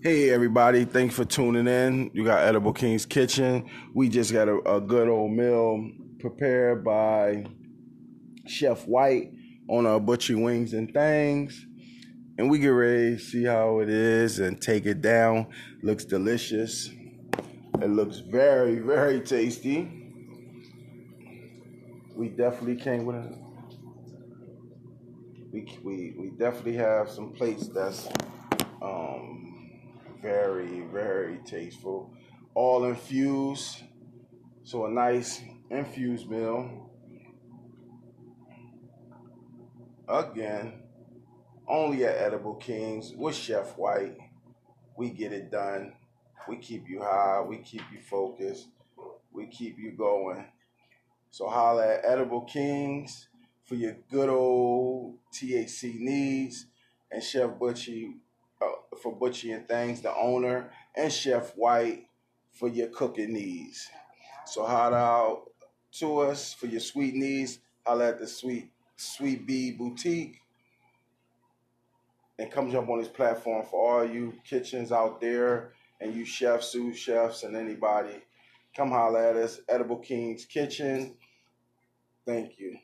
Hey everybody, thanks for tuning in. You got Edible King's Kitchen. We just got a, a good old meal prepared by Chef White on our butcher wings and things. And we get ready to see how it is and take it down. Looks delicious. It looks very, very tasty. We definitely came with it. We, we, we definitely have some plates that's um, very, very tasteful. All infused. So a nice infused meal. Again, only at Edible Kings with Chef White. We get it done. We keep you high. We keep you focused. We keep you going. So holla at Edible Kings for your good old THC needs and Chef Butchie uh, for Butchie and Things, the owner, and Chef White for your cooking needs. So holla out to us for your sweet needs. Holla at the Sweet Sweet Bee Boutique. And come jump on this platform for all you kitchens out there and you chefs, sous chefs, and anybody. Come holla at us, Edible King's Kitchen. Thank you.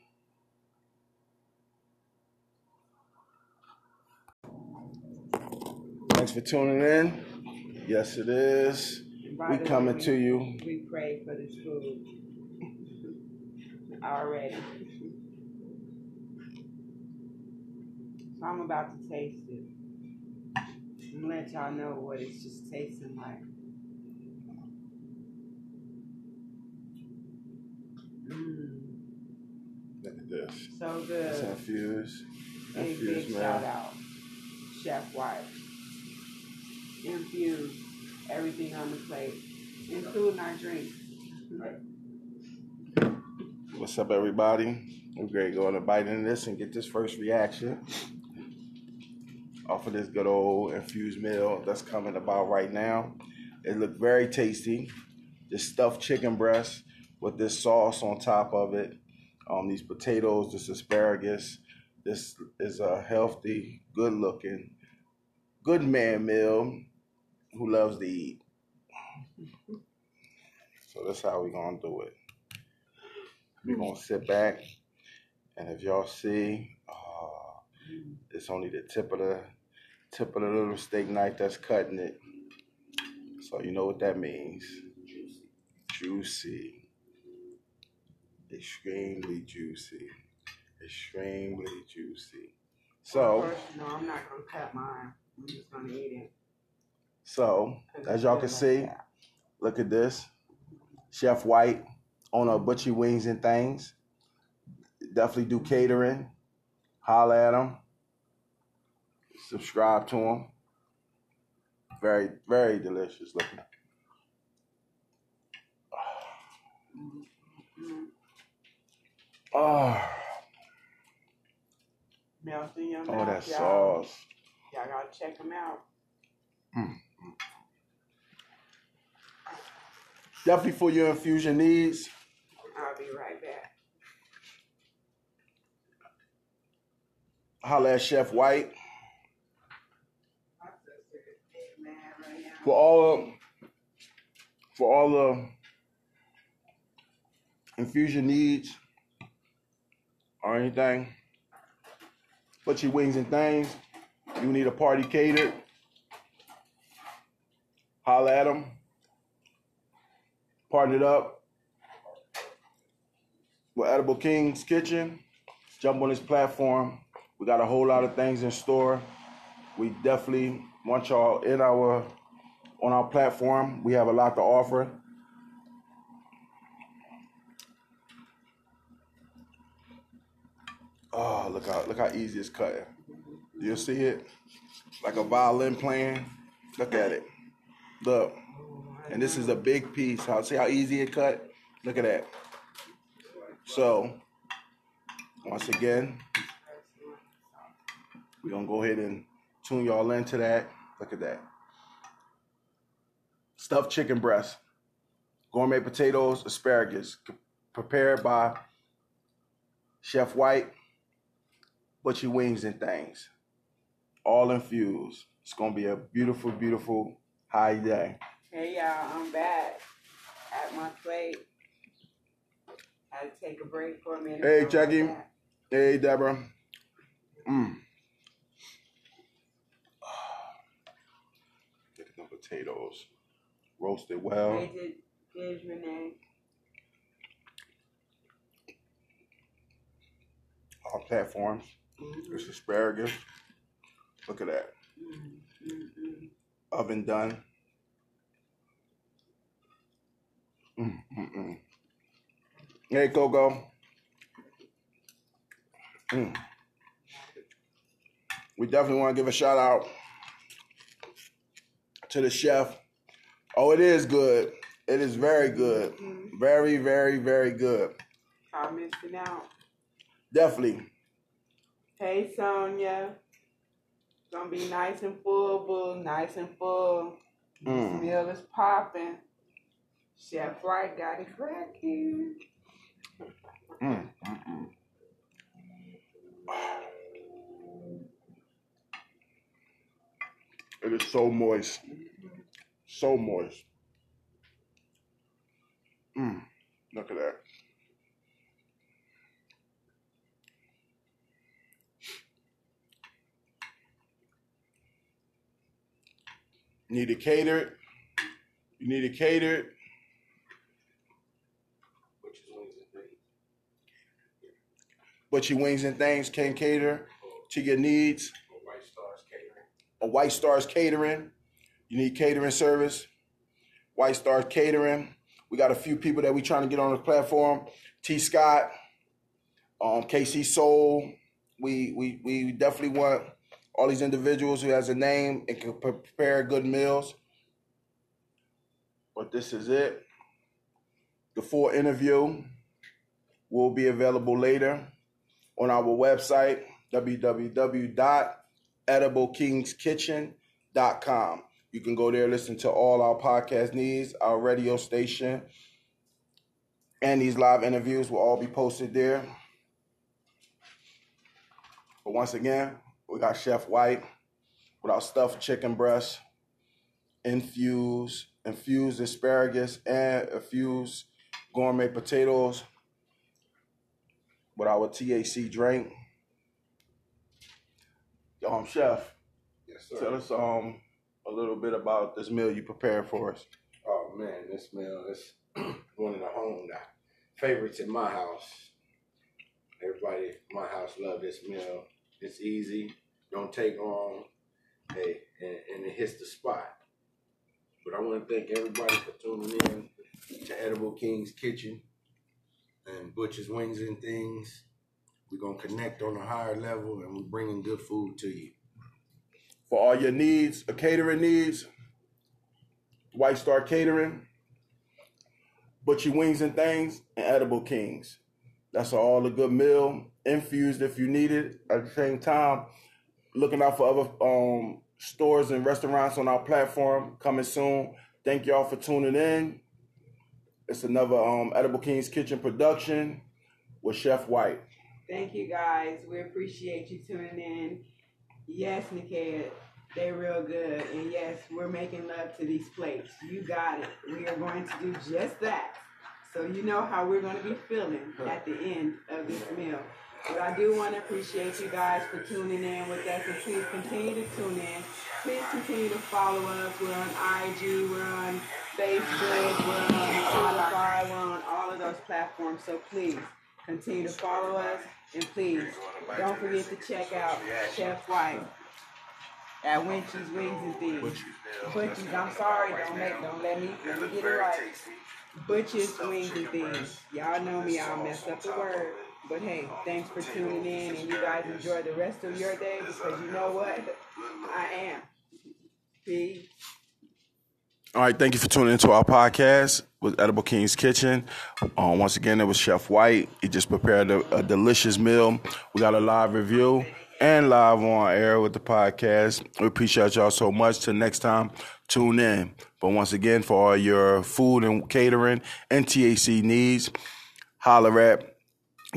For tuning in. Yes, it is. We coming to you. We pray for this food already. So I'm about to taste it. I'm let y'all know what it's just tasting like. Mm, Look at this. so It's good. infused. Big, Infused, shout man. out. Chef White. Infused everything on the plate, including our drink. What's up, everybody? We're going to bite into this and get this first reaction off of this good old infused meal that's coming about right now. It looked very tasty. This stuffed chicken breast with this sauce on top of it. Um, these potatoes, this asparagus. This is a healthy, good looking, good man meal who loves to eat. So that's how we gonna do it. We're gonna sit back, and if y'all see, uh, it's only the tip of the tip of the little steak knife that's cutting it. So you know what that means. Juicy. Extremely juicy. Extremely juicy. So no, I'm not gonna cut mine. I'm just gonna eat it. So as y'all can see, look at this. Chef White, owner of Butchie Wings and Things. Definitely do catering. Holla at him. Subscribe to him. Very, very delicious looking. Mm, Oh, Melt in your oh that y'all. sauce. Y'all gotta check them out. Definitely for your infusion needs. I'll be right back. Holla at Chef White. My sister is big mad right now. For all for all the infusion needs or anything, Butchie Wings and Things, you need a party catered, holla at them, partnered up with Edible King's Kitchen. Jump on this platform. We got a whole lot of things in store. We definitely want y'all in our on our platform. We have a lot to offer. Oh, look how look how easy it's cutting. You'll see it? Like a violin playing. Look at it. Look. And this is a big piece. How see how easy it cut? Look at that. So once again, we're gonna go ahead and tune y'all into that. Look at that. Stuffed chicken breast, gourmet potatoes, asparagus, prepared by Chef White, Butchie Wings and Things. all infused. It's gonna be a beautiful, beautiful high day. Hey y'all, I'm back at my plate. Had to take a break for a minute. Hey, Jackie. Hey, Deborah. Mm. Get them potatoes roasted well. Hey, did, there's Renee. All platforms. Mhm, This asparagus. Look at that. mhm, mhm. Oven done. Mm, mm, mm. Hey, Coco. Mm. We definitely want to give a shout out to the chef. Oh, it is good. It is very good. Mhm. Very, very, very good. Y'all missing out. Definitely. Hey, Sonia. Gonna be nice and full, boo. Nice and full. This Mm. meal is popping. Chef Wright got it cracking. Mm, mm, mm. It is so moist. So moist. Mm, look at that. Need to cater it. You need to cater it. But your wings and things can cater to your needs. A White Stars Catering. You need catering service. White Stars Catering. We got a few people that we trying to get on the platform. T. Scott, um, KC Soul. We we we definitely want all these individuals who has a name and can prepare good meals. But this is it. The full interview will be available later on our website, www.edibleKingsKitchen.com. You can go there, listen to all our podcast needs, our radio station, and these live interviews will all be posted there. But once again, we got Chef White with our stuffed chicken breast, infused, infused asparagus, and infused gourmet potatoes with our THC drink. Um, chef, Yes, sir. tell us um a little bit about this meal you prepared for us. Oh man, this meal is one of the home favorites in my house. Everybody in my house love this meal. It's easy, don't take long, hey, and, and it hits the spot. But I want to thank everybody for tuning in to Edible King's Kitchen and Butcher's Wings and Things. We're gonna connect on a higher level, and we're bringing good food to you. For all your needs, uh, catering needs, White Star Catering, Butcher Wings and Things, and Edible Kings. That's all a good meal, infused if you need it. At the same time, looking out for other um, stores and restaurants on our platform coming soon. Thank y'all for tuning in. It's another um, Edible Kings Kitchen production with Chef White. Thank you guys. We appreciate you tuning in. Yes, Nikia, they're real good. And yes, we're making love to these plates. You got it. We are going to do just that. So you know how we're going to be feeling at the end of this meal. But I do want to appreciate you guys for tuning in with us and please continue to tune in. Please continue to follow us. We're on IG, we're on Facebook, we're on Spotify, we're on all of those platforms. So please continue to follow us and please don't forget to check out Chef White at Winchie's Wings and Things. Butchie's, I'm sorry, don't make don't let me let me get it right. Butch's Wings and Things. Y'all know me, I'll mess up the word. But hey, thanks for tuning in and you guys enjoy the rest of your day because you know what? I am. Peace. All right, thank you for tuning into our podcast with Edible King's Kitchen. Um, once again, it was Chef White. He just prepared a, a delicious meal. We got a live review and live on air with the podcast. We appreciate y'all so much. Till next time, tune in. But once again, for all your food and catering and THC needs, holler at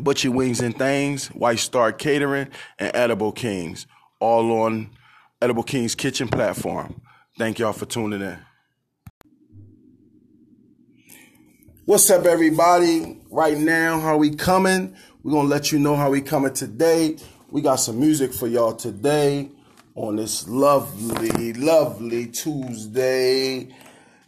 Butcher Wings and Things, White Star Catering, and Edible Kings. All on Edible Kings Kitchen platform. Thank y'all for tuning in. What's up, everybody? Right now, how we coming? We're gonna let you know how we coming today. We got some music for y'all today on this lovely, lovely Tuesday,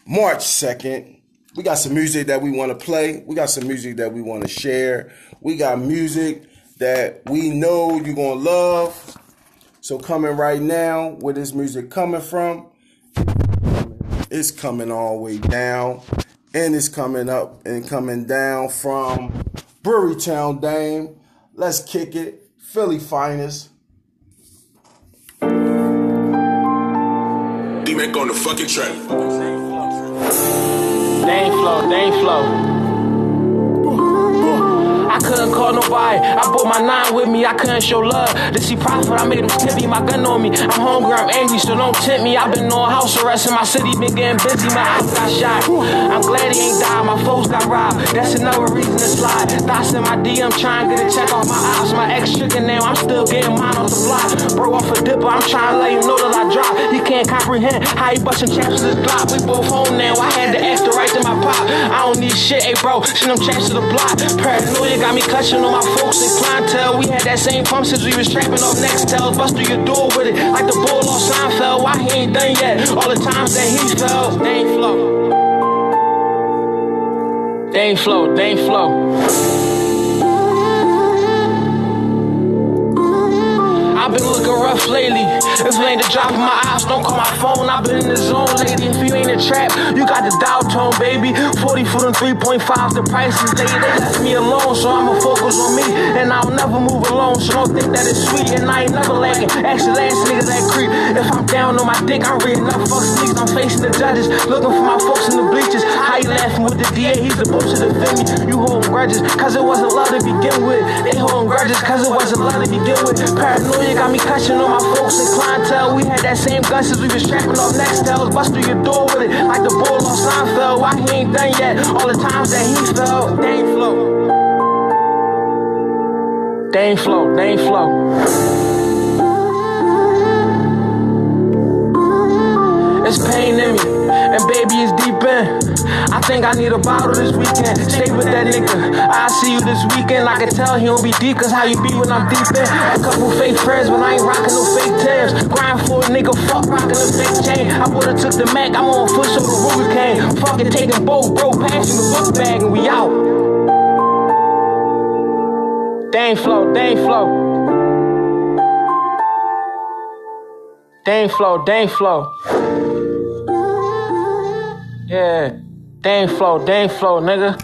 March 2nd. We got some music that we want to play. We got some music that we want to share. We got music that we know you're going to love. So coming right now, where this music coming from, it's coming all the way down. And it's coming up and coming down from Brewerytown Dame. Let's kick it. Philly finest. D-Mac on the fucking track. Dame flow, Dame flow. Call nobody. I brought my nine with me. I couldn't show love. To see profit, I made them tippy. My gun on me. I'm hungry, I'm angry, so don't tempt me. I've been on house arrest in my city, been getting busy. My eyes got shot. I'm glad he ain't died. My folks got robbed. That's another reason to slide. Thoughts in my DM, trying to get a check off my ops. My ex chicken now, I'm still getting mine off the block. Bro, off a dipper, I'm trying to let you know that I drop. He can't comprehend how he busting chaps to this block. We both home now. I had to ask the right to my pop. I don't need shit, hey bro. Send them chaps to the block. Paranoia got me clutching on my folks and clientele. We had that same pump since we was trapping off Nextel. Bust through your door with it like the bull on Seinfeld. Why he ain't done yet? All the times that he fell. They ain't flow. They ain't flow. They ain't flow. I've been looking rough lately. If it ain't the drop of my eyes, don't call my phone. I've been in the zone lady. If you ain't a trap, you got the dial tone, baby. 40 for them 3.5, the prices they, they left me alone, so I'ma focus on me. And I'll never move alone, so don't think that it's sweet. And I ain't never lagging. The last nigga that creep. If I'm down on my dick, I'm reading up fuck sneaks. I'm facing the judges, looking for my folks in the bleachers. How you laughing with the DA? He's the to defend me. You hold grudges, cause it wasn't love to begin with. They hold grudges, cause it wasn't love to begin with. Paranoia got me cussing on my folks and clientele. We had that same gun since we was trapping off Nextels. Bust through your door with it, like the bull on Seinfeld. Why he ain't done yet? All the times that he fell, they ain't flow. They ain't flow, they ain't flow. It's pain in me, and baby it's deep in. I think I need a bottle this weekend. Stay with that nigga. I see you this weekend. I can tell he don't be deep, cause how you be when I'm deep in. A couple fake friends, but I ain't rocking no fake Timbs. Grind for a nigga, fuck rocking a fake chain. I would've took the Mac, I'm on foot so the Ruger came. Fucking taking both, bro, passing the book bag, and we out. Ain't flow, ain't flow. Ain't flow, ain't flow. Yeah, they ain't flow, they ain't flow, nigga.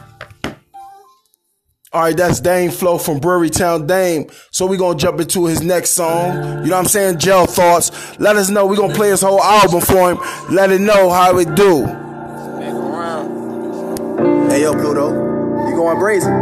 All right, that's Dame Flow from Brewerytown Dame. So we gonna jump into his next song. You know what I'm saying? Gel Thoughts. Let us know. we gonna play his whole album for him. Let it know how it do. Hey yo, Pluto, you going brazen?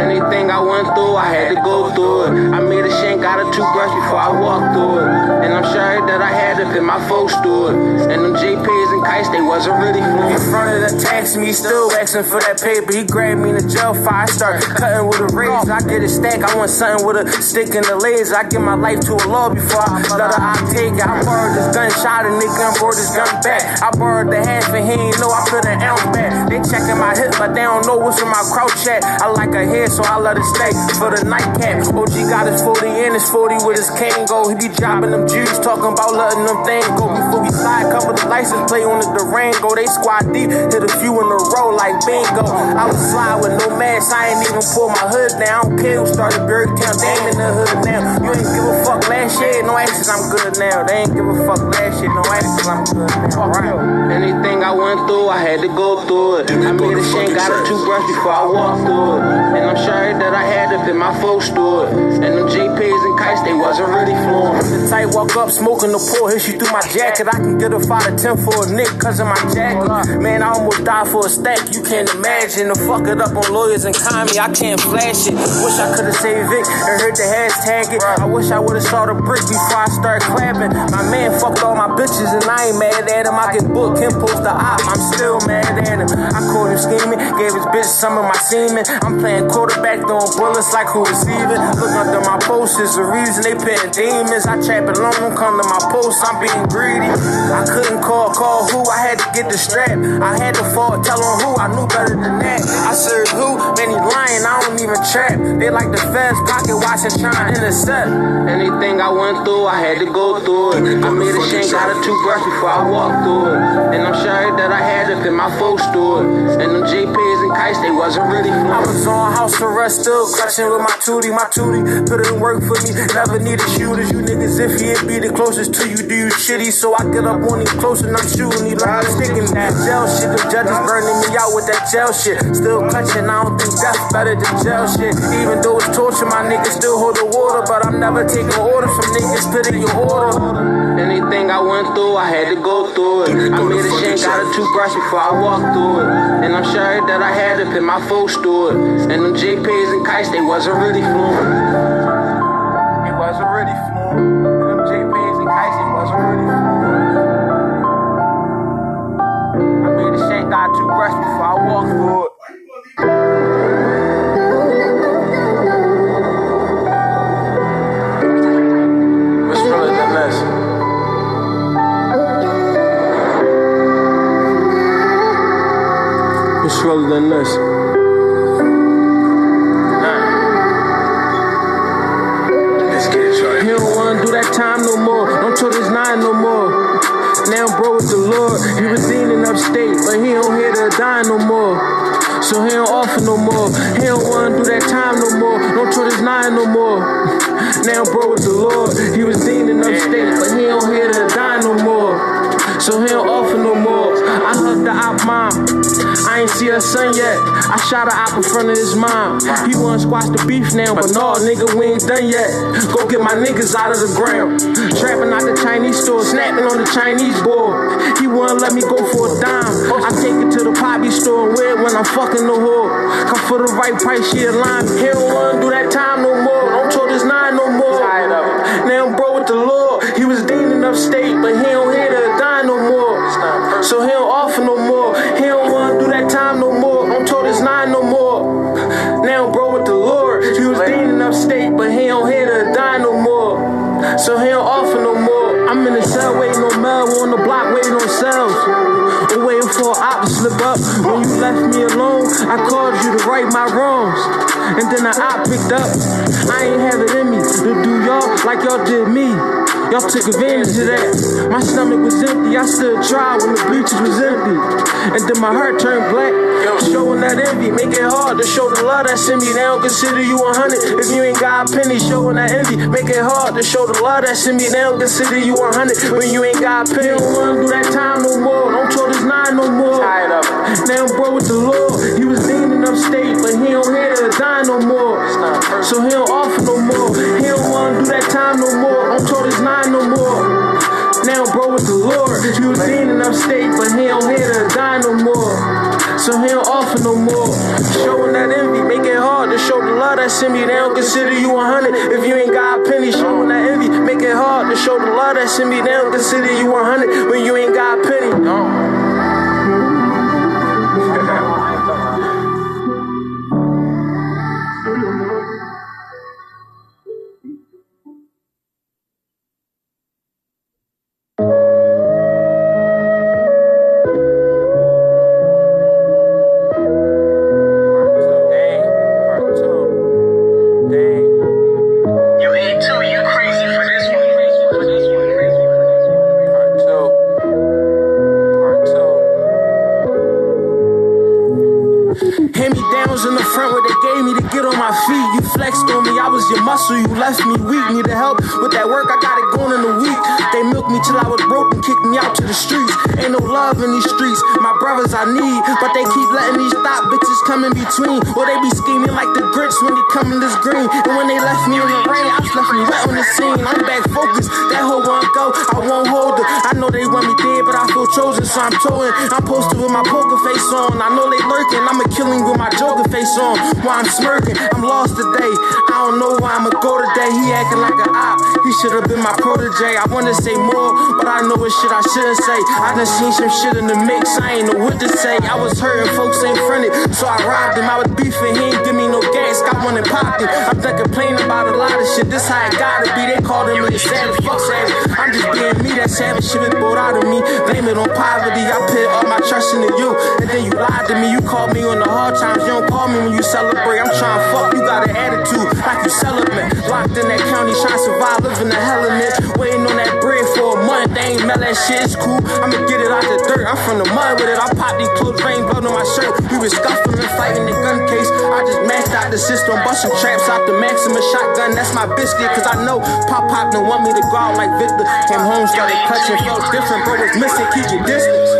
Anything I went through, I had to go through it. I made a shank out of toothbrush before I walked through it. And I'm sorry that I had to fit my folks through it. And them JPs and they wasn't really fluent. In front of the tax, me still asking for that paper. He grabbed me in the jail fire, start cutting with a razor. I get a stack, I want something with a stick in the laser. I give my life to a law before I let her I take it. I borrowed this gun, shot a nigga, and brought this gun back. I borrowed the half and he ain't know I put an ounce back. They checking my hip, but they don't know what's in my crouch at. I like a head, so I let it stay for the nightcap. OG got his 40 and his 40 with his cane go. He be dropping them Jews, talking about letting them things go. Before we slide, cover the license plate on the Durango. They squad deep, hit a few in a row like bingo. I was slide with no mask, I ain't even pull my hood down. I don't care who started Berg Town, they ain't in the hood now. You ain't give a fuck last year, no answers, I'm good now. They ain't give a fuck last year, no answers, I'm good now. Right. Anything I went through, I had to go through it. I made a shank out of toothbrush before I walked through it. And I'm sorry that I had to fit my folks through it. And them JPs and kites, they wasn't really fluent. The tight walk up, smoking the pour, hit you through my jacket. I can get a 5 to 10 for a nick. Cause of my jacket. Man, I almost died for a stack, you can't imagine. To fuck it up on lawyers and me, I can't flash it. Wish I could've saved Vic and heard the hashtag it. I wish I would've saw the brick before I start clapping. My man fucked all my bitches and I ain't mad at him. I get booked, him post the op, I'm still mad at him. I caught him scheming, gave his bitch some of my semen. I'm playing quarterback, throwing bullets like who receiving. Look under my post is the reason they paying demons. I trap alone, come to my post, I'm being greedy. I couldn't call, call who, I had to get the strap. I had to fall, tell on who, I knew better than that. I served who, man, he lying, I don't even trap. They like the feds, pocket watching, trying to intercept. Anything I went through, I had to go through it. I made a shank out of toothbrush before I walked through it. And I'm sorry that I had to put my folks through it. And them JPs and kites, they wasn't really fun. I was on house arrest, still clutching with my tootie, my tootie. Put it in work for me, never needed shooters. You niggas iffy, it be the closest to you, do you shitty? So I get up on you close and I'm shooting like I'm sticking that jail shit. The judges burning me out with that jail shit. Still clutching, I don't think death better than jail shit. Even though it's torture, my niggas still hold the water, but I'm never taking order from niggas. Put in your order. Anything I went through, I had to go through it. I made a shank got a toothbrush before I walked through it. And I'm sorry that I had to put my folks through it. And them JPs and kites, they wasn't really fluent. Shank out before I walked through it. Than this? Than this? Let's get it, shorty. He don't wanna do that time no more. Don't told this nine no more. Now bro with the Lord. He was dealing upstate, but he don't hear the die no more. So he don't offer no more. He don't wanna do that time no more. Don't told his nine no more. Now bro with the Lord. He was dealing upstate, but he don't hear the die no more. So he don't offer no more. I hugged the op mom. I ain't see her son yet. I shot her op in front of his mom. He wanna squash the beef now, but no, nigga, we ain't done yet. Go get my niggas out of the ground. Trapping out the Chinese store, snapping on the Chinese board. He wanna let me go for a dime. I take it to the poppy store and wear it when I'm fucking the whore. Come for the right price, she a line. He don't wanna do that time no more. Don't told his nine no more. Now I'm bro with the Lord. He was dealing y'all did me. Y'all took advantage of that. My stomach was empty. I still tried when the bleachers was empty. And then my heart turned black. Showing that envy. Make it hard to show the love that's in me. They don't consider you a hundred if you ain't got a penny. Showing that envy. Make it hard to show the love that's in me. They don't consider you a hundred when you ain't got a penny. Don't wanna do that time no more. Don't told this nine no more. Tired of it. Now bro with the Lord. He was leaning upstate, but he don't hear the die no more. So he don't offer no more. Don't do that time no more. Don't told his nine no more. Now bro with the Lord. He was leaning upstate, but he don't hear the die no more. So he don't offer no more. Showing that envy, make it hard to show the love that's in me. They don't consider you a hundred if you ain't got a penny. Showing that envy, make it hard to show the love that's in me. They don't consider you a hundred when you ain't got a penny. Dang, out to the streets. Ain't no love in these streets, my brothers I need. But they keep letting these thought bitches come in between. Or they be scheming like the grits when they come in this green. And when they left me in the rain, I was left me wet on the scene. I'm back focused, that hoe won't go, I won't hold her. I know they want me dead, but I feel chosen, so I'm towing. I'm posted with my poker face on. I know they lurking, I'm a killing with my joker face on. While I'm smirking, I'm lost today. I don't know why I'ma go today. He acting like an op. He should have been my protege. I wanna say more, but I know what shit I shouldn't say. I done seen some shit in the mix, I ain't know what to say. I was hurting, folks ain't fronted, so I robbed him. I was beefing, he ain't no gas, got one popped it. I'm done complaining about a lot of shit, this how it gotta be. They called him a savage, fuck savage. I'm just being me, that savage shit is brought out of me. Blame it on poverty, I put all my trust into you. And then you lied to me, you called me on the hard times, you don't call me when you celebrate. I'm trying to fuck, you got an attitude, like you celebrate. Locked in that county, trying to survive, living the hell in it. That shit, it's cool. I'ma get it out the dirt, I'm from the mud with it. I pop these clothes, rain blood on my shirt. We was scuffling and fighting in the gun case. I just maxed out the system, busting traps out the Maxima shotgun. That's my biscuit, cause I know Pop Pop don't want me to go out like Victor. Came home, started clutching, felt different, bro was missing, keep your distance.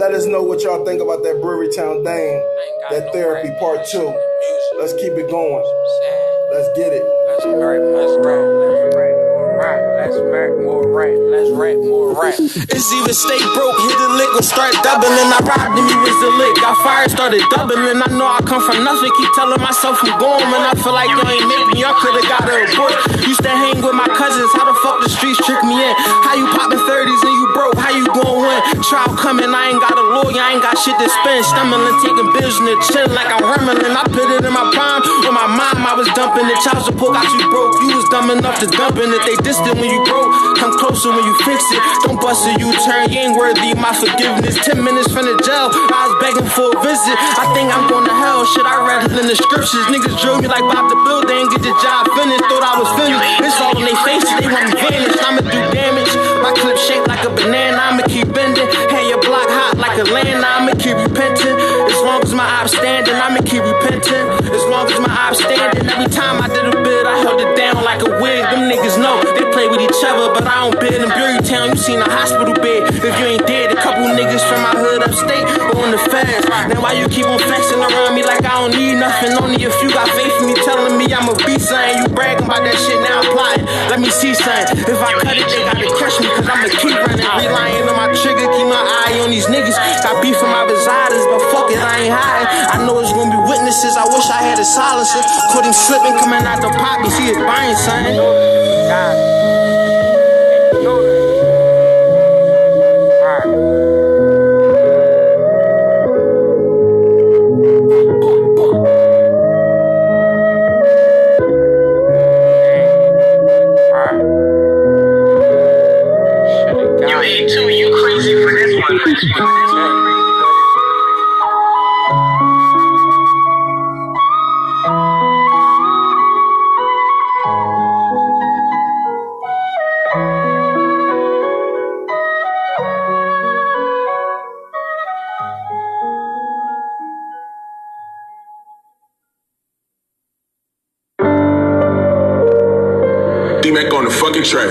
Let us know what y'all think about that Brewery Town Dame, that therapy part two. Let's keep it going. Let's get it. Rap, let's rap It's even stay broke, hit the lick, or start doubling. I robbed him, he was the lick. Got fired, started doubling. I know I come from nothing, keep telling myself I'm going. When I feel like you ain't make me, y'all could've got a report. Used to hang with my cousins, how the fuck the streets trick me in? How you popping 30s and you broke, how you gon' win? Trial coming, I ain't got a lawyer, I ain't got shit to spend. Stumbling, taking the chin like I'm rumbling. I put it in my palm, with my mom, I was dumping it. Child support got you broke, you was dumb enough to dump it. They distant when you broke, come closer when you fix it. Don't bust a U-turn, you ain't worthy my forgiveness. Ten minutes from the jail, I was begging for a visit. I think I'm going to hell, shit, I read it in the scriptures. Niggas drove me like Bob the Builder, ain't get the job finished. Thought I was finished, it's all in their faces, they want me vanished. I'ma do damage, my clip shaped like a banana, I'ma keep bending. Hey, your block hot like a land, I'ma keep repenting. As long as my ops standing, I'ma keep repenting. But I don't bid in Bury Town. You seen a hospital bed. If you ain't dead, a couple niggas from my hood upstate on the feds. Then why you keep on flexing around me like I don't need nothing? Only if you got faith in me, telling me I'm a beast, something. You bragging about that shit, now I'm plotting. Let me see something. If I cut it, they gotta crush me, cause I'ma keep running. Relying on my trigger, keep my eye on these niggas. Got beef from my bazaars, but fuck it, I ain't hiding. I know it's gonna be witnesses. I wish I had a silencer. Caught him slipping, coming out the pocket. He is buying something. God. D-Mac on the fucking track.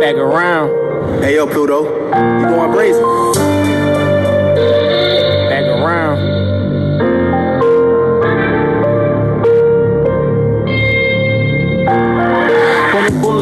Back around, Hey, yo, Pluto. You going brazen?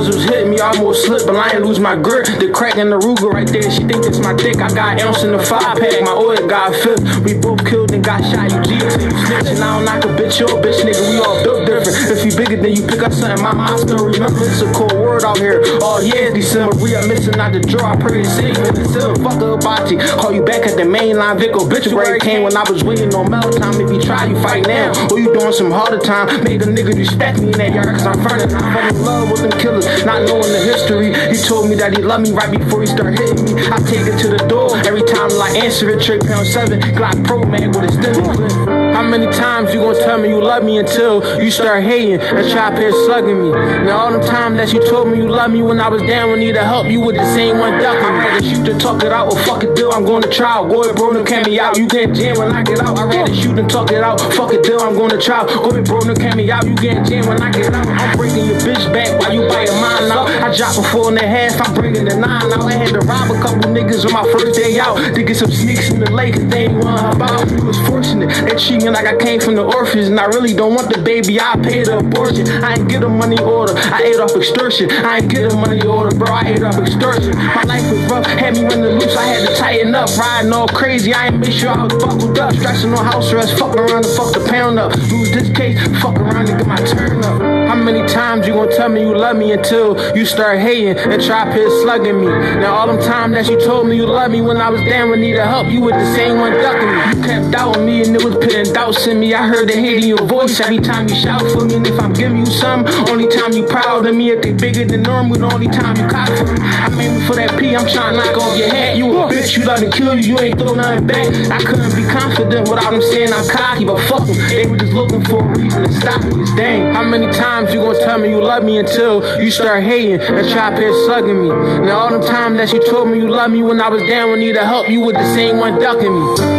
Bullets was hitting me, I almost slipped, but I ain't lose my grip. The crack in the Ruger right there, she think it's my dick. I got ounce in the five pack, my oil got fifth. We both killed and got shot. You G till you snitching. I don't knock a bitch, you a bitch, nigga. We all built different. If you bigger than you pick up something, mama, I still remember. It's a cold word out here. Oh, all year, December, we are missing out the draw. I pray to the silver. Fuck the hibachi. Call you back at the main line, Vic obituary came when I was waiting on mellow time. If you try, you fight now. Or you doing some harder time. Make a nigga respect me in that yard, cause I'm furnace. I fell in love with them killers, not knowing the history. He told me that he loved me right before he started hitting me. I take it to the door every time I answer it. Trey pound seven, Glock Pro man with his stimulus. How many times you gonna tell me you love me until you start hating and try here slugging me? Now all the time that you told me you love me when I was down and needed help, you with the same one ducking me. I rather shoot and talk it out or fuck it deal. I'm to try. Go bro, no can me out. You can't jam when I get out. I rather shoot and talk it out. Fuck it deal. I'm to try. Go bro, no can me out. You can't jam when I get out. I'm breaking your bitch back while you buy your mine out. I dropped a four and a half. I'm bringing the nine out. I had to rob a couple niggas on my first day out to get some sneaks in the lake, They ain't want about. You was fortunate. They treat like I came from the orphans. And I really don't want the baby, I paid the abortion. I ain't get a money order, I ate off extortion. I ain't get a money order, bro, I ate off extortion. My life was rough, had me running loose, I had to tighten up. Riding all crazy, I ain't make sure I was buckled up. Stressing on house arrest, fuck around and fuck the pound up. Lose this case, fuck around and get my turn up. How many times you gonna tell me you love me until you start hating and try piss slugging me? Now all them times that you told me you love me when I was down with needed help, you was the same one ducking me. You kept doubting me and it was putting doubts in me. I heard the hate in your voice every time you shout for me. And if I'm giving you some, only time you proud of me. If they bigger than normal, the only time you cop for me. I mean for that P, I'm trying to knock off your hat. You a bitch, you love to kill you, you ain't throw nothing back. I couldn't be confident without them saying I'm cocky, but fuck them. They were just looking for a reason to stop me. Dang. How many times you gonna tell me you love me until you start hating and try to slugging me? Now all them times that you told me you love me when I was down with need to help, you was the same one ducking me.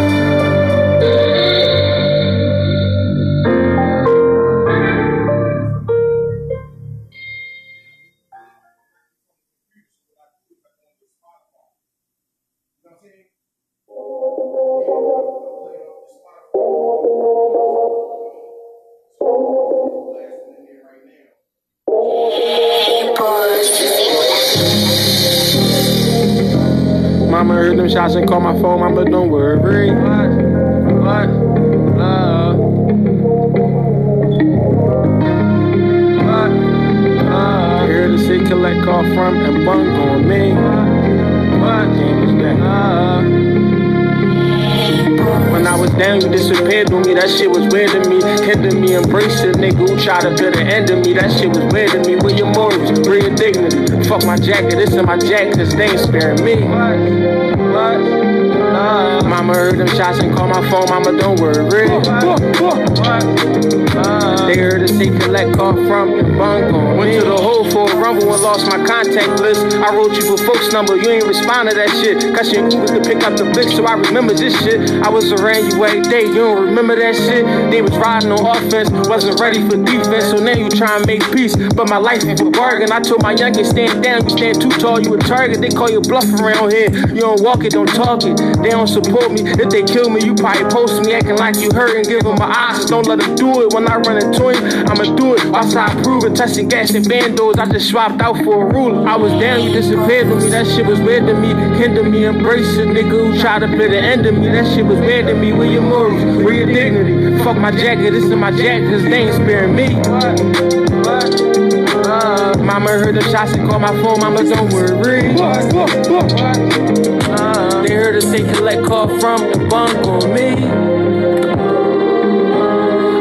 Mama heard them shots and call my phone, mama, don't worry. What? What? Love. What? Love. Hear the sick collect call from and bunk on me. What? James that? When I was down, you disappeared on me. That shit was weird to me. Hindered me, embrace a nigga who tried to build an end of me. That shit was weird to me. With your morals? Your dignity? Fuck my jacket, this in my jacket, cause they ain't sparing me. What? What? Uh, mama heard them shots and called my phone, mama don't worry. Uh, they heard us take collect call from the bunker. Went to the hole for a rumble and lost my contact list. I wrote you for folks number, you ain't respond to that shit. Cause you ain't to pick up the blick, so I remember this shit. I was around you every day, you don't remember that shit. They was riding on offense, wasn't ready for defense, so now you try and make peace. But my life ain't for bargain. I told my youngest stand down, you stand too tall, you a target. They call you bluff around here. You don't walk it, don't talk it. They don't support me. If they kill me, you probably post me acting like you hurt and give them my eyes. Don't let them do it. When I run into him, I'ma do it. Outside proving, touching gas and bandos. I just swapped out for a ruler. I was down, you disappeared with me. That shit was weird to me. Hinder me, embrace a nigga who tried to play the end of me. That shit was weird to me. Where your morals? Where your dignity? Fuck my jacket, this is my jacket, cause they ain't sparing me. What? What? Mama heard the shots and called my phone, mama don't worry. Uh, they heard us take collect call from the bunk on me.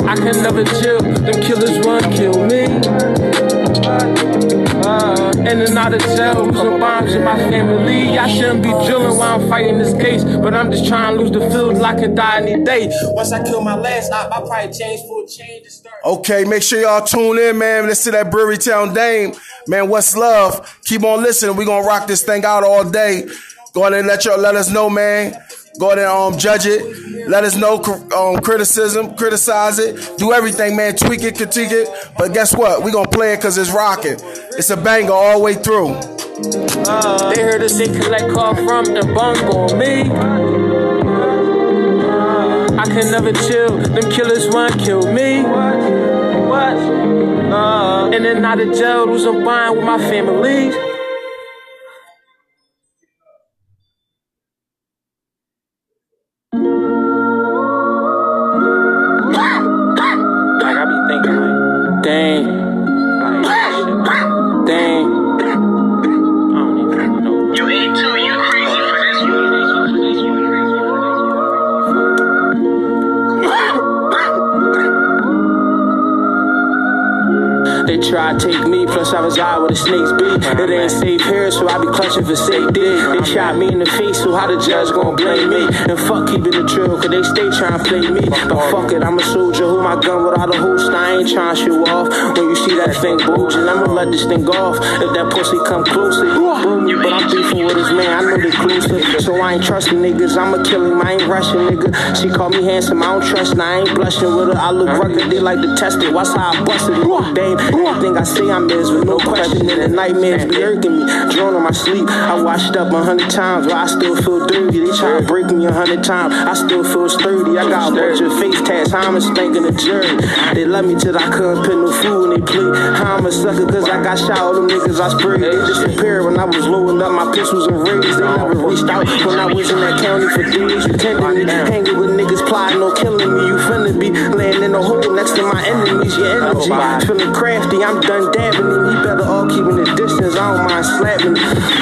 I can never chill, them killers want kill me. Uh, in and out of jail, losing bombs in my family. I shouldn't be drilling while I'm fighting this case, but I'm just trying to lose the field like I can die any day. Once I kill my last op, I probably change for a change. Okay, make sure y'all tune in, man. Let's see that Brewery Town Dame. Man, what's love? Keep on listening. we gonna rock this thing out all day. Go ahead and let y'all let us know, man. Go ahead and um, judge it. Let us know um, criticism, criticize it, do everything, man. Tweak it, critique it. But guess what? we to play it because it's rocking. It's a banger all the way through. Uh, they heard us say collect call from the bunk on me. I can never chill. Them killers want kill me. In and out of jail, losing bond with my family. Try to take me, plus I was out where the snakes be. It ain't safe here, so I be clutching for safety. They shot me in the face, so how the judge gonna blame me? And fuck keeping the drill, cause they stay trying to play me. But fuck it, I'm a soldier, hold my gun without a holster. I ain't trying to show off. When you see that thing bulging, I'ma let this thing off. If that pussy come closer, boom me. But I'm beefing with his man, I know they closer. So I ain't trusting niggas, I'ma kill him, I ain't rushing nigga. She call me handsome, I don't trust, and I ain't blushing with her. I look rugged, they like to test it. Watch how I bust it, dame. Everything I say I'm is with no question. And the nightmares be irking me. Drawn on my sleep. I washed up a hundred times, but I still feel dirty. They try to break me a hundred times. I still feel sturdy. I got a bunch of face tats. How I'm spanking the jury. They love me till I couldn't put no food when they play. How I'm a sucker cause I got shot. All them niggas I sprayed. They disappeared when I was loading up my pistols and raised. They never reached out when I was in that county for days. You can't me. Hanging with niggas plotting no killing me. You finna be laying in a hole next to my enemies. Your energy feeling crafty. I'm done dabbing and you better all keeping the distance. I don't mind slapping.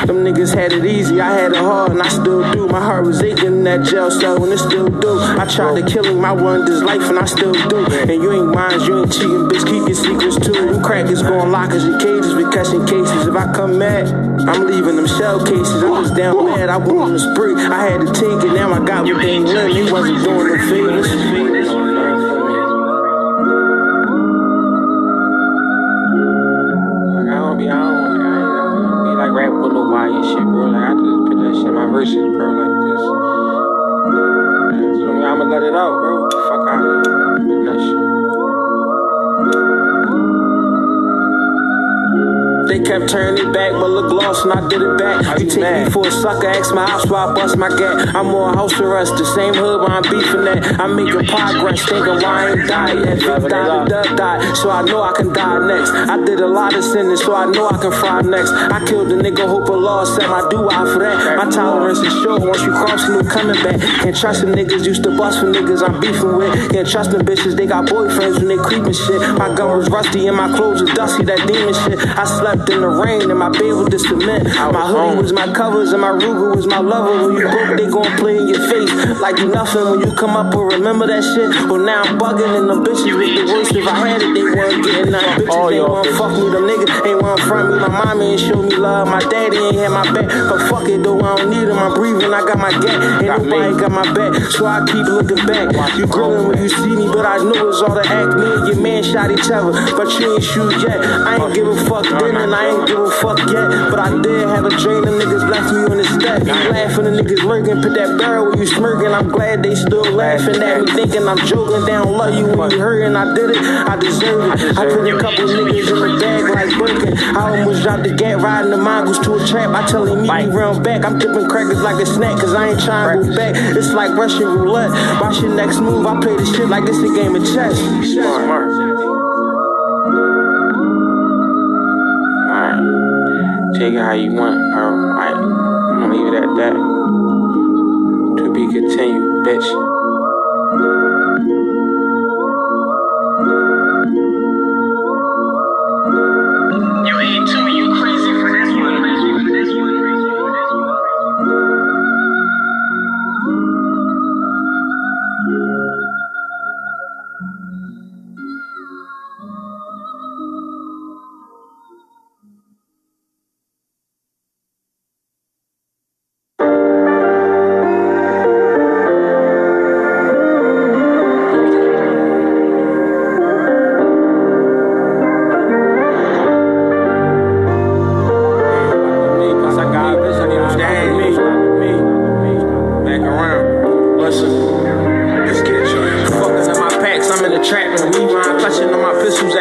Them niggas had it easy. I had it hard and I still do. My heart was aching in that jail cell and it still do. I tried to kill him. I wanted his life and I still do. And you ain't mine. You ain't cheating, bitch. Keep your secrets too. Them crackers going lockers and cages We catching cases. If I come mad, I'm leaving them shell cases. I'm just down bad. I went on the spree. I had to take it. Now I got what they want. He wasn't doing them favors. Nobody shit, bro. Like I just put that shit in my verses, bro. Like just, I'ma let it out, bro. Fuck out. That shit. They kept turning it back, but look lost and I did it back. You take me for a sucker, ask my house why I bust my gat. I'm on house arrest, the same hood where I'm beefing at. I'm making progress, thinking why I ain't die yet. Fifth died, dub died, so I know I can die next. I did a lot of sinning, so I know I can fry next. I killed a nigga, hope a law set my do out for that. My tolerance is short, once you cross, no coming back. Can't trust the niggas, used to bust for niggas I'm beefing with. Can't trust them bitches, they got boyfriends when they creeping shit. My gun was rusty and my clothes was dusty, that demon shit. I slept in the rain and my bed was the cement. My hoodie was my covers and my Ruger was my lover. When you broke, they gon' play in your face like you nothing. When you come up and remember that shit, well now I'm bugging and the bitches with the worst. If I had it, they weren't getting nothing. Bitches, they wanna fuck me. The niggas ain't want front me. My mama ain't show me love. My daddy ain't had my back. But fuck it though, I don't need them. I'm breathing. I got my gat. Ain't nobody got my back, so I keep looking back. You grilling when you see me, but I know it's all the act. Me and your man shot each other, but you ain't shoot yet. I ain't give a fuck then and I ain't give a fuck yet. But I did have a dream. The niggas left me on the step. Laughing, the niggas lurking. Put that barrel where you smirking. I'm glad they still laughing at me, thinking I'm joking. They don't love you when you hurting. I did it. I deserve it. I put a couple niggas in the bag like Birkin. I almost dropped the gat riding the mongoose to a trap. I tell him meet me round back. I'm dipping crackers like a snack, cause I ain't trying to go back. It's like Russian roulette. Watch your next move. I play this shit like it's a game of chess. Smart, smart. Take it how you want, bro. Alright. I'm gonna leave it at that. To be continued, bitch.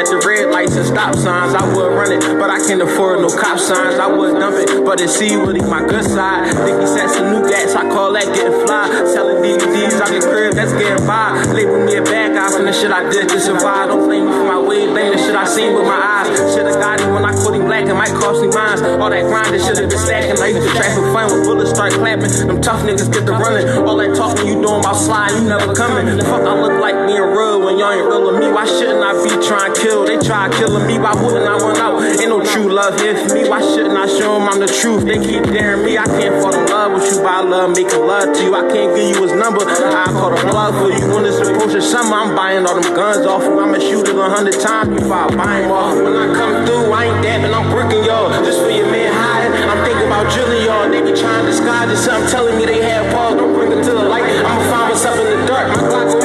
At the red lights and stop signs. I would run it, but I can't afford no cop signs. I would dump it, but it's see what he my good side. Think he sets some new gats, I call that getting fly. Selling DVDs out the crib, that's getting by. Label me a bad guy from the shit I did to survive. Don't blame me for my way, blame the shit I seen with my eyes. Should've got him when I caught him black, it might cost me mines. All that grinding should've been stacking. I used to traffic fun when bullets start clapping. Them tough niggas get to running. All that talking you doing about sliding, you never coming. The Fuck, I look like being real when y'all ain't real with me. Why shouldn't I be trying to kill? They try killing me, why wouldn't I run out? Ain't no true love here for me. Why shouldn't I show them I'm the truth? They keep daring me. I can't fall in love with you, I love making love to you. I can't give you his number. I call the plug for you when it's approaching summer. I'm buying all them guns off you. I'ma shoot it a hundred times before I buy them off. When I come through, I ain't dabbing, I'm bricking y'all. Just for your man hiding. I'm thinking about drilling y'all. They be trying to disguise it. Something telling me they have pause. Don't bring it to the light. I'ma find myself in the dark. My Glock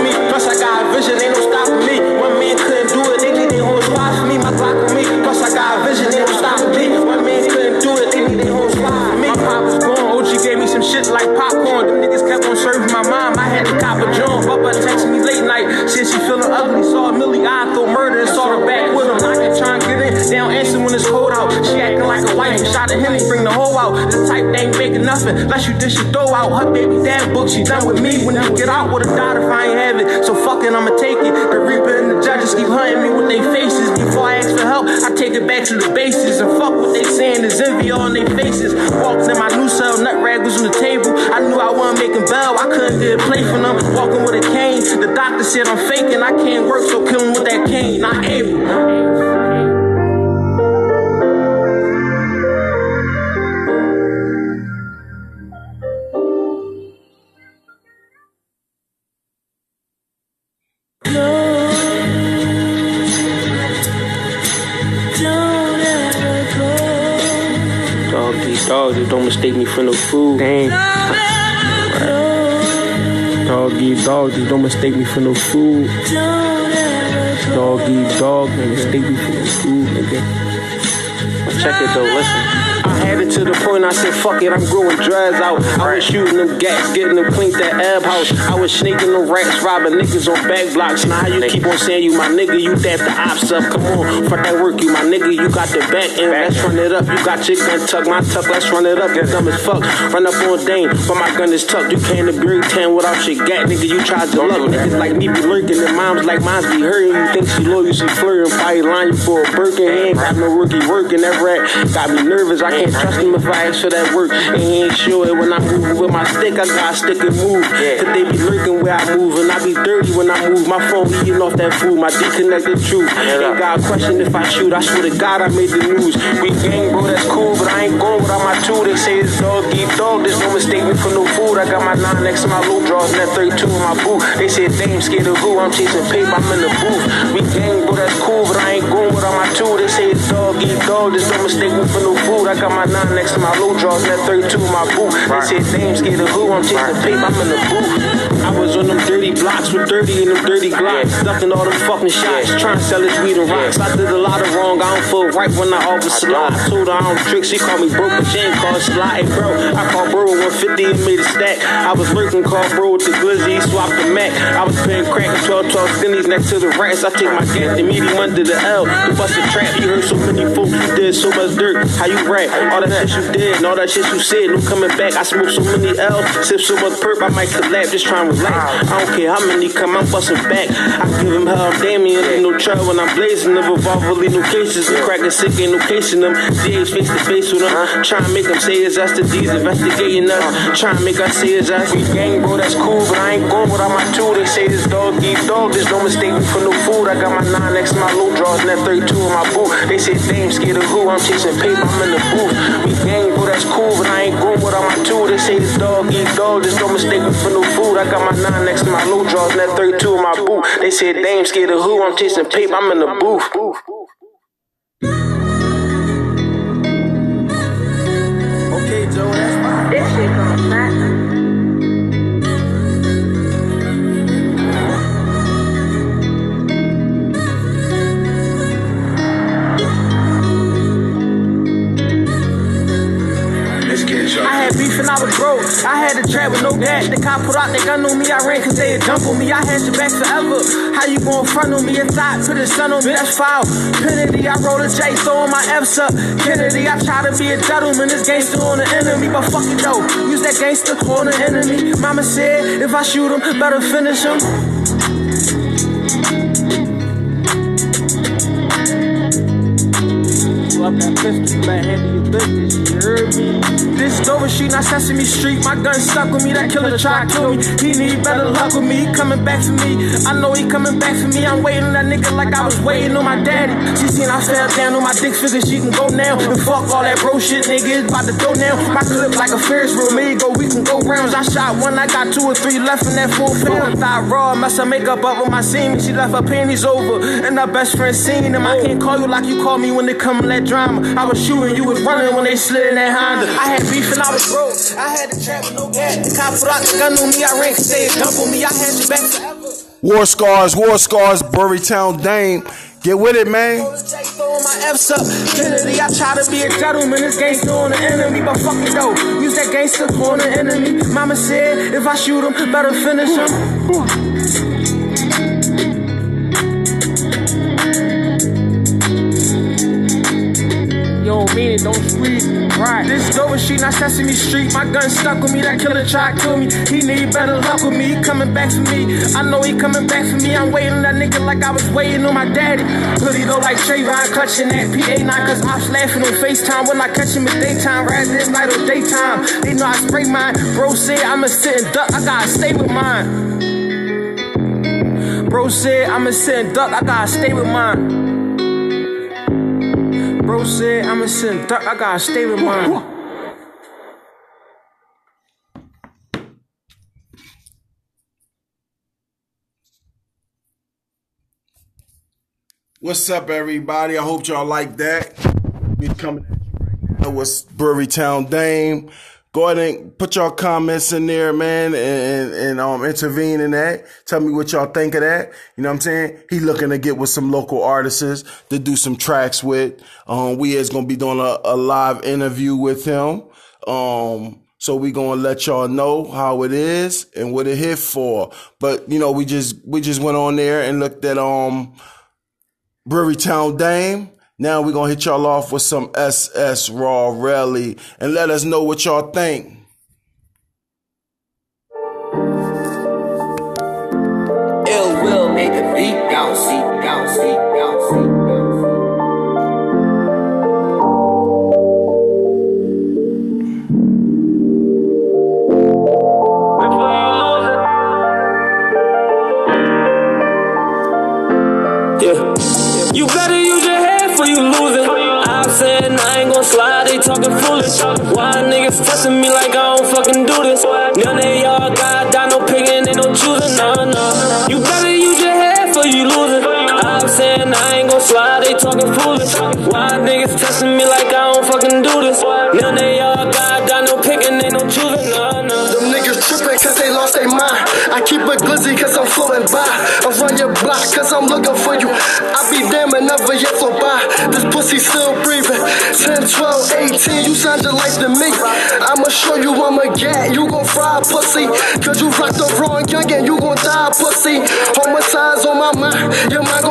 feeling ugly. Saw a Millie I throw murder and saw her back with him. I can try and get in. Down answer when it's cold out. She acting like a wife. Shot a him, bring the hoe out. The type they ain't making nothing. Unless you dish your dough out. Her baby dad book, she done with me. When you get out, would've died if I ain't have it. So fucking, I'ma take it. The reaper and the judges keep hunting me with their faces before I ask for help take it back to the bases. And fuck what they saying, there's envy on their faces. Walked in my new cell, nut rag was on the table. I knew I wasn't making bail, I couldn't get a play for them. Walking with a cane, the doctor said I'm faking, I can't work, so kill him with that cane. Not able. Food. Damn. Dog eat dog, just don't mistake me for no food. Doggy dog, don't mistake me for no food, nigga. Check it though, listen. I had it to the point I said, fuck it, I'm growing dreads out. I was shooting them gas, getting them cleaned that Ab House. I was sneaking them rats, robbing niggas on back blocks. Now how you keep on saying you my nigga, you that the ops up. Come on, fuck that work, you my nigga, you got the back end. Let's run it up. You got your gun tuck, my tuck, let's run it up. You dumb as fuck. Run up on Dane, but my gun is tucked. You to Berry Town without your gat, nigga. You tried to luck. Niggas like me be lurking, and moms like mines be hurting. You think she loyal, she flirting, probably line you for a Birkin. Ain't got no rookie working. That rat got me nervous. I can't trust him if I ask for that work. And he ain't sure it when I'm moving with my stick. I gotta stick and move. Cause they be lurking where I move, and I be dirty when I move. My phone eating off that food, my disconnected truth. Ain't got a question if I shoot. I swear to God, I made the news. We gang, bro, that's cool, but I ain't going without my two. They say it's dog eat dog. There's no mistake me for no food. I got my nine next to my loot draws and that 32 in my boot. They say damn scared of who? I'm chasing paper. I'm in the booth. We gang, bro, that's cool, but I ain't going without my two. They say it's dog eat dog. There's no mistake me for no food. I got my nine next to my loot drawers and that 32 in my boot. They say names get a who? I'm chasing paper. I'm in the booth. I was on them dirty blocks with dirty and them dirty glocks. Ducking all them fucking shots. Trying to sell this weed and rocks. I did a lot of wrong. I don't feel right when I offer slide. I told her I don't trick. She called me broke, but she ain't called slide. Hey, bro, I called bro with 150 and made a stack. I was lurking, called bro with the glizzy. Swapped the Mac. I was paying crack and 12 12 skinnies next to the rats. I take my gas and meet him under the L. You bust a trap. You heard so many folks. You did so much dirt. How you rap? All that shit you did and all that shit you said. No coming back. I smoke so many L. Sip so much perp. I might collapse. Just trying to I don't care how many come. I'm busting back. I give him hell. I'm Damien. Ain't no trouble when I'm blazing. The revolver leave cases. The crack is sick. Ain't no casing them. DH face to face with them. Trying to make them say it's us. The D's investigating us. Trying to make us say it's us. We gang, bro. That's cool. But I ain't going without my two. They say this dog eat dog. There's no mistake me for no food. I got my nine next to my loot drawers and that 32 in my boot. They say damn scared of who? I'm chasing paper. I'm in the booth. We gang, bro. That's cool. But I ain't going They this dog eat dog. don't mistake me for no food. I got my nine next to my loot drawers and that 32 in my boot. They said damn scared of who? I'm chasing paper. I'm in the booth. Okay, Joe, I had I was broke. I had to trap with no gas. The cop put out their gun on me. I ran cause they had jump on me. I had your back forever. How you gon' front on me? It's hot. Put the sun on me. That's foul. Kennedy, I roll a J. Throwing my F's up. Kennedy. I try to be a gentleman. This gangster on the enemy. But fuck it though. Use that gangster on the enemy. Mama said if I shoot him, better finish him. Up that pistol, better handle your business, you heard me? This Dover Street, not Sesame Street. My gun stuck with me, that killer try to kill me. He need better luck with me, he coming back for me. I know he coming back for me. I'm waiting on that nigga like I was waiting on my daddy. She seen I fell down on my dick figure, she can go now. And fuck all that bro shit, nigga, it's about to go now. My clip like a Ferris wheel, me go, we can go rounds. I shot one, I got two or three left in that full film. Thought raw, mess her makeup up with my semen. She left her panties over, and her best friend seen them. I can't call you like you call me when they come in that drama. I was shooting, you was running when they slid in that Honda. I had beef and I was broke. I had to trap with no gas. The cop put out the gun on me, I ran had dump on me. I had your back forever. War scars, war scars, Brewerytown Dame. Get with it, man. My F's up, Kennedy. I try to be a gentleman. This gangster on the enemy, but fuck it though. Use that gangster on the enemy. Mama said if I shoot him, better finish him. Don't mean it, don't squeeze me. Sesame Street, my gun stuck with me. That killer tried to kill me. He need better luck with me. He coming back for me. I know he coming back for me. I'm waiting on that nigga like I was waiting on my daddy. Hoodie though like Trayvon clutching that PA9 cause I'm laughing on FaceTime when I catch him at daytime. Rather this night or daytime. They know I spray mine. Bro said I'ma sit and duck. I gotta stay with mine. Bro said I'ma sit and duck. I gotta stay with mine. Bro said I'ma sit. I gotta stay with mine. What's up, everybody? I hope y'all like that. We coming at you right now with Brewerytown Dame. Go ahead and put y'all comments in there, man, and, and, and um intervene in that. Tell me what y'all think of that. You know what I'm saying? He looking to get with some local artists to do some tracks with. Um, we is gonna be doing a, a live interview with him. Um, so we gonna let y'all know how it is and what it hit for. But you know, we just we just went on there and looked at um Brewerytown Dame. Now we're gonna hit y'all off with some SS Raw Rally and let us know what y'all think. Foolish. Why niggas testing me like I don't fucking do this? None of y'all got down no picking, ain't no choosing, nah, nah. You better use your head for you lose it. I'm saying I ain't gon' slide, they talking foolish. Why niggas testing me like I don't fucking do this? None of y'all I keep it glizzy cause I'm floating by. I run your block cause I'm looking for you. I be damn and never yet flow by. This pussy still breathing. 10, 12, 18, you sound just like to me. I'ma show you I'm a gat, you gon' fry pussy. Cause you rock the wrong young and you gon' die pussy. Homicides on my mind, your mind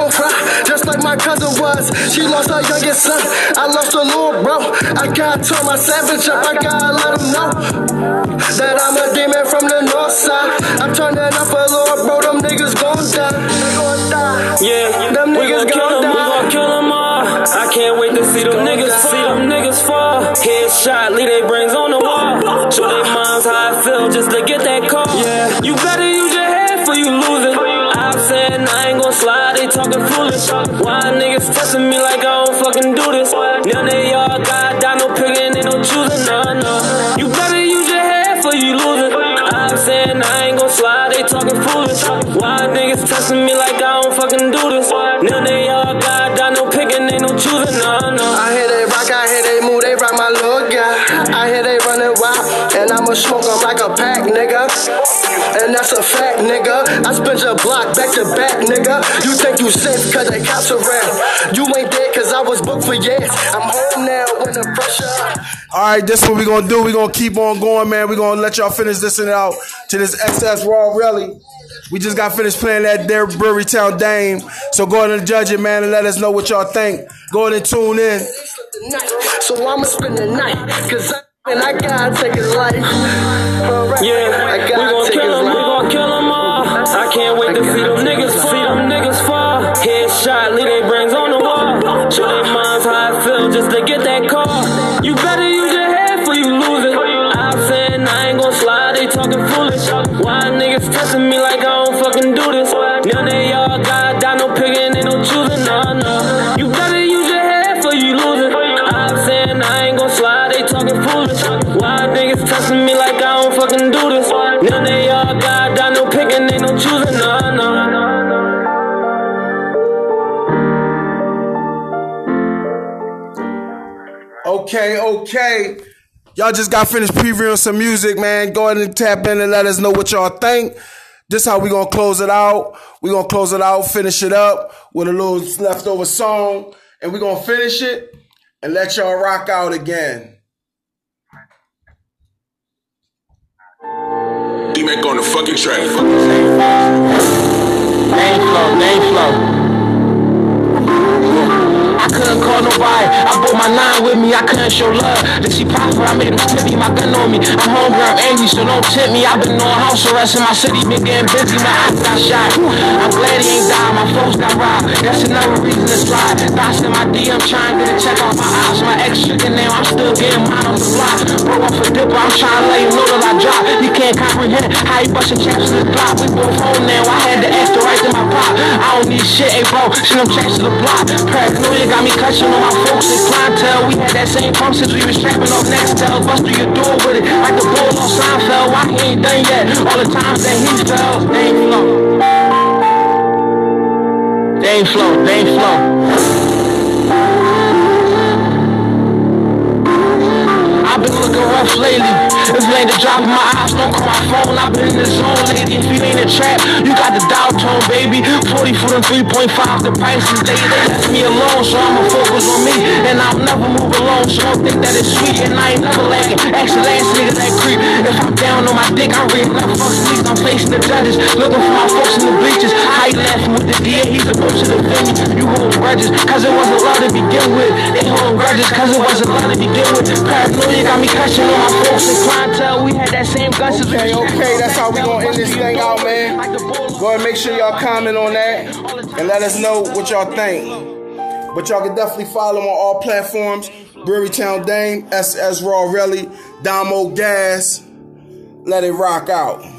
She lost her youngest son. I lost a little bro. I gotta turn my savage up, I gotta let him know that I'm a demon from the north side. I'm turning up a little bro, them niggas gon' die. They die. Yeah, Them niggas gon' them, we die. gon' kill them all. I can't wait to see them niggas, see them niggas fall. Headshot, leave their brains on the wall. Show their minds how I feel just to talking foolish. Why niggas testing me like I don't fucking do this? None of y'all got down no picking, ain't no choosing, nah, nah. You better use your head for you lose it. I'm saying I ain't gon' slide, they talking foolish. Why niggas testing me like I don't fucking do this? None that's a fact, nigga. I spent your block back to back, nigga. You think you safe cause they cops around. You ain't dead cause I was booked for years. I'm home now when the pressure. All right, this what we gonna do. We gonna keep on going, man. We gonna let y'all finish this and out to this SS Raw Rally. We just got finished playing that there Brewerytown Dame. So go ahead and judge it, man, and let us know what y'all think. Go ahead and tune in. So I'ma spend the night. Cause I, and I gotta take his life. Yeah, I we gotta take kill his them, life. Can't wait to see them niggas, see them niggas fall. Headshot, leave Okay, okay. Y'all just got finished previewing some music, man. Go ahead and tap in and let us know what y'all think. This how we gonna close it out. We gonna close it out, finish it up with a little leftover song, and we gonna finish it and let y'all rock out again. D-Mac on the fucking track. Name flow, name flow. I couldn't call nobody. I brought my nine with me, I couldn't show love. To see profit, I made them tippy, my gun on me. I'm hungry, I'm angry, so don't tempt me. I've been on house arrest in my city, been getting busy, my eyes got shot. I'm glad he ain't died, my folks got robbed. That's another reason to slide. Thoughts in my DM, trying to check off my eyes. My ex chicken now, I'm still getting mine on the block. Broke off a dipper, I'm trying to let you know that I drop. You can't comprehend it. how you bustin' chaps to the block. We both home now, I had to ask the right to my pop. I don't need shit, hey bro, send them checks to the block. Paranoia got me clutching on my folks and clientele. We had that same pump since we was trapping off Nextel. Bust through your door with it, like the bull on Seinfeld. Why he ain't done yet? All the times that he fell, they ain't flow. They ain't flow, they ain't flow. Been rough lately. It's late to drop my eyes, don't call my phone. I've been in the zone lately. If you ain't a trap, you got the dial tone, baby. 40 for them 3.5, the price is late. They left me alone, so I'ma focus on me. And I'll never move alone, so don't think that it's sweet. And I ain't never lagging. Ask the last nigga that creep. If I'm down on my dick, I'm ready to fuck. I'm facing the judges, looking for my folks in the bleachers. How you laughing with the DA? He's supposed to the me. You hold grudges, cause it wasn't love to begin with. They hold grudges, cause it wasn't love to begin with. Paranoia got me We had that same gun since Okay, okay, that's how we gonna end this thing out, man. Go ahead and make sure y'all comment on that and let us know what y'all think. But y'all can definitely follow on all platforms. Brewerytown Dame, SS Raw Relly, Damo Gas. Let it rock out.